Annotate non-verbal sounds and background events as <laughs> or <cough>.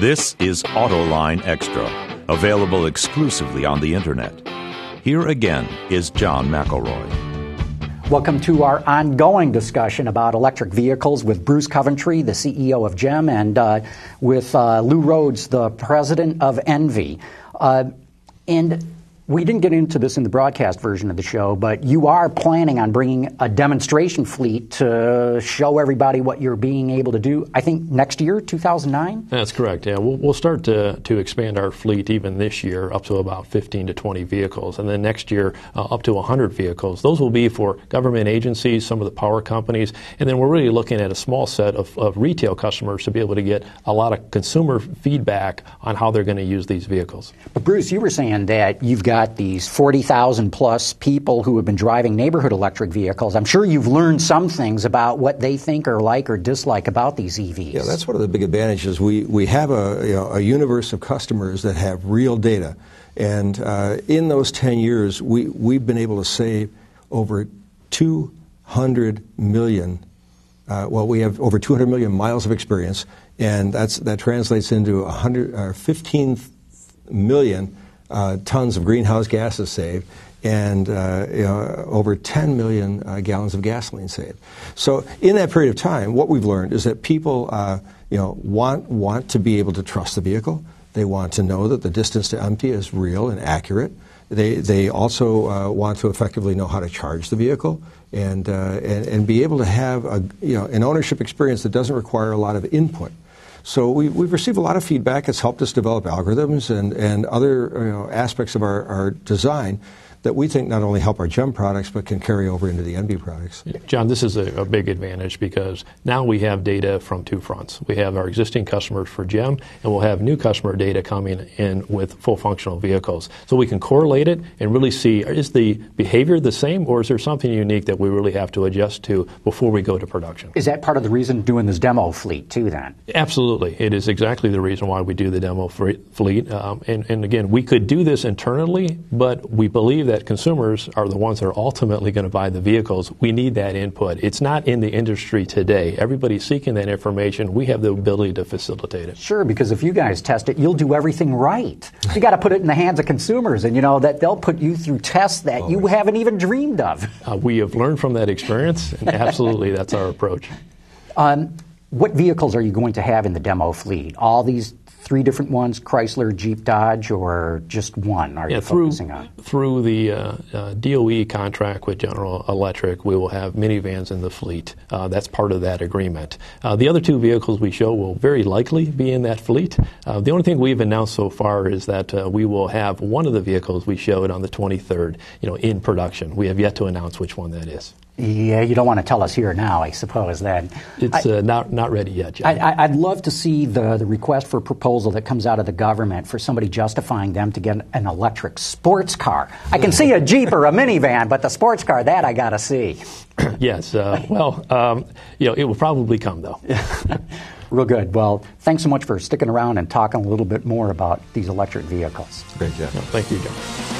This is Autoline Extra, available exclusively on the internet. Here again is John McElroy. Welcome to our ongoing discussion about electric vehicles with Bruce Coventry, the CEO of GEM, and uh, with uh, Lou Rhodes, the president of ENVI. Uh, and we didn't get into this in the broadcast version of the show, but you are planning on bringing a demonstration fleet to show everybody what you're being able to do. I think next year, 2009. That's correct. Yeah, we'll, we'll start to to expand our fleet even this year up to about 15 to 20 vehicles, and then next year uh, up to 100 vehicles. Those will be for government agencies, some of the power companies, and then we're really looking at a small set of, of retail customers to be able to get a lot of consumer feedback on how they're going to use these vehicles. But Bruce, you were saying that you've got got these 40,000 plus people who have been driving neighborhood electric vehicles. I'm sure you've learned some things about what they think or like or dislike about these EVs. Yeah, that's one of the big advantages. We, we have a, you know, a universe of customers that have real data. And uh, in those 10 years, we, we've been able to save over 200 million. Uh, well, we have over 200 million miles of experience, and that's, that translates into 100, uh, 15 million uh, tons of greenhouse gases saved and uh, you know, over 10 million uh, gallons of gasoline saved. So in that period of time, what we've learned is that people uh, you know, want, want to be able to trust the vehicle. They want to know that the distance to empty is real and accurate. They, they also uh, want to effectively know how to charge the vehicle and, uh, and, and be able to have a, you know, an ownership experience that doesn't require a lot of input. So we, have received a lot of feedback. It's helped us develop algorithms and, and other you know, aspects of our, our design that we think not only help our GEM products but can carry over into the ENVI products. John, this is a, a, big advantage because now we have data from two fronts. We have our existing customers for GEM, and we'll have new customer data coming in with full functional vehicles. So we can correlate it and really see is the behavior the same or is there something unique that we really have to adjust to before we go to production? Is that part of the reason doing this demo fleet too then? Absolutely. It is exactly the reason why we do the demo fleet. Um, and, and again, we could do this internally, but we believe that consumers are the ones that are ultimately going to buy the vehicles. We need that input. It's not in the industry today. Everybody's seeking that information. We have the ability to facilitate it. Sure, because if you guys test it, you'll do everything right. You got to put it in the hands of consumers, and you know that they'll put you through tests that Always. you haven't even dreamed of. Uh, we have learned from that experience, and <laughs> absolutely, that's our approach. Um, what vehicles are you going to have in the demo fleet? All these three different ones Chrysler, Jeep, Dodge, or just one are yeah, you through, focusing on? Through the uh, uh, DOE contract with General Electric, we will have minivans in the fleet. Uh, that's part of that agreement. Uh, the other two vehicles we show will very likely be in that fleet. Uh, the only thing we've announced so far is that uh, we will have one of the vehicles we showed on the 23rd you know, in production. We have yet to announce which one that is. Yeah, you don't want to tell us here now, I suppose. Then it's I, uh, not not ready yet. John. I, would love to see the the request for proposal that comes out of the government for somebody justifying them to get an electric sports car. I can see a Jeep or a minivan, but the sports car that I got to see. <clears throat> yes. Uh, well, um, you know, it will probably come though. <laughs> Real good. Well, thanks so much for sticking around and talking a little bit more about these electric vehicles. Great, Jeff. thank you, John.